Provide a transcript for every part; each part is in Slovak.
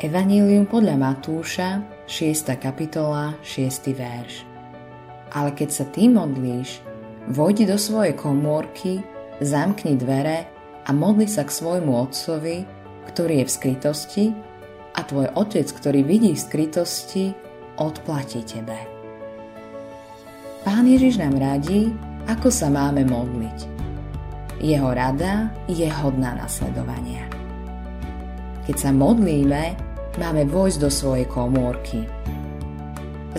Evanílium podľa Matúša, 6. kapitola, 6. verš. Ale keď sa ty modlíš, vojdi do svojej komórky, zamkni dvere a modli sa k svojmu otcovi, ktorý je v skrytosti a tvoj otec, ktorý vidí v skrytosti, odplatí tebe. Pán Ježiš nám radí, ako sa máme modliť. Jeho rada je hodná nasledovania. Keď sa modlíme, máme vojsť do svojej komórky.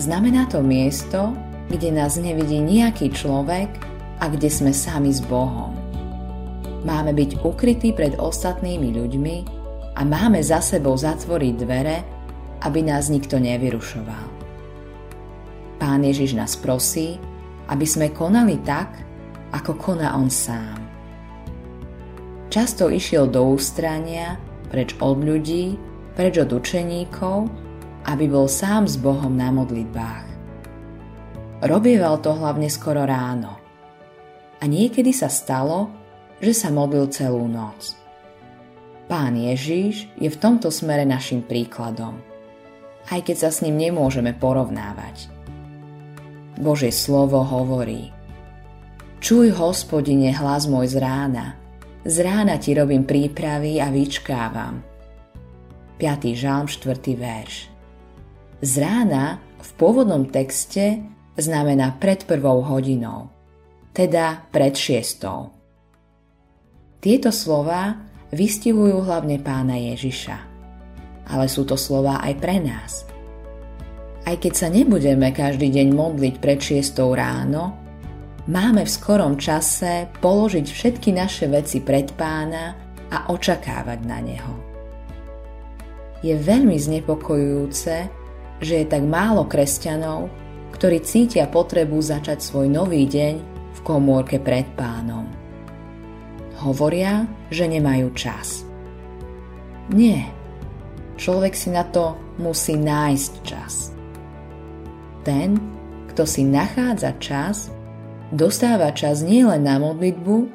Znamená to miesto, kde nás nevidí nejaký človek a kde sme sami s Bohom. Máme byť ukrytí pred ostatnými ľuďmi a máme za sebou zatvoriť dvere, aby nás nikto nevyrušoval. Pán Ježiš nás prosí, aby sme konali tak, ako koná On sám. Často išiel do ústrania, preč od ľudí preč od učeníkov, aby bol sám s Bohom na modlitbách. Robieval to hlavne skoro ráno. A niekedy sa stalo, že sa modlil celú noc. Pán Ježíš je v tomto smere našim príkladom, aj keď sa s ním nemôžeme porovnávať. Božie slovo hovorí Čuj, hospodine, hlas môj z rána, z rána ti robím prípravy a vyčkávam – 5. žalm 4. verš. Z rána v pôvodnom texte znamená pred prvou hodinou, teda pred šiestou. Tieto slova vystihujú hlavne pána Ježiša, ale sú to slova aj pre nás. Aj keď sa nebudeme každý deň modliť pred šiestou ráno, máme v skorom čase položiť všetky naše veci pred pána a očakávať na neho je veľmi znepokojujúce, že je tak málo kresťanov, ktorí cítia potrebu začať svoj nový deň v komórke pred pánom. Hovoria, že nemajú čas. Nie, človek si na to musí nájsť čas. Ten, kto si nachádza čas, dostáva čas nielen na modlitbu,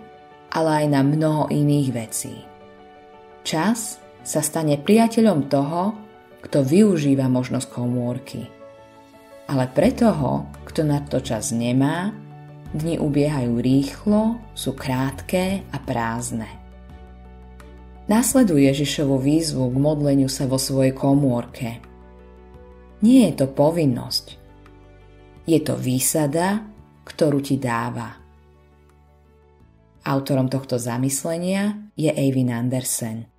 ale aj na mnoho iných vecí. Čas sa stane priateľom toho, kto využíva možnosť komórky. Ale pre toho, kto na to čas nemá, dni ubiehajú rýchlo, sú krátke a prázdne. Nasleduje Ježišovu výzvu k modleniu sa vo svojej komórke. Nie je to povinnosť. Je to výsada, ktorú ti dáva. Autorom tohto zamyslenia je Eivin Andersen.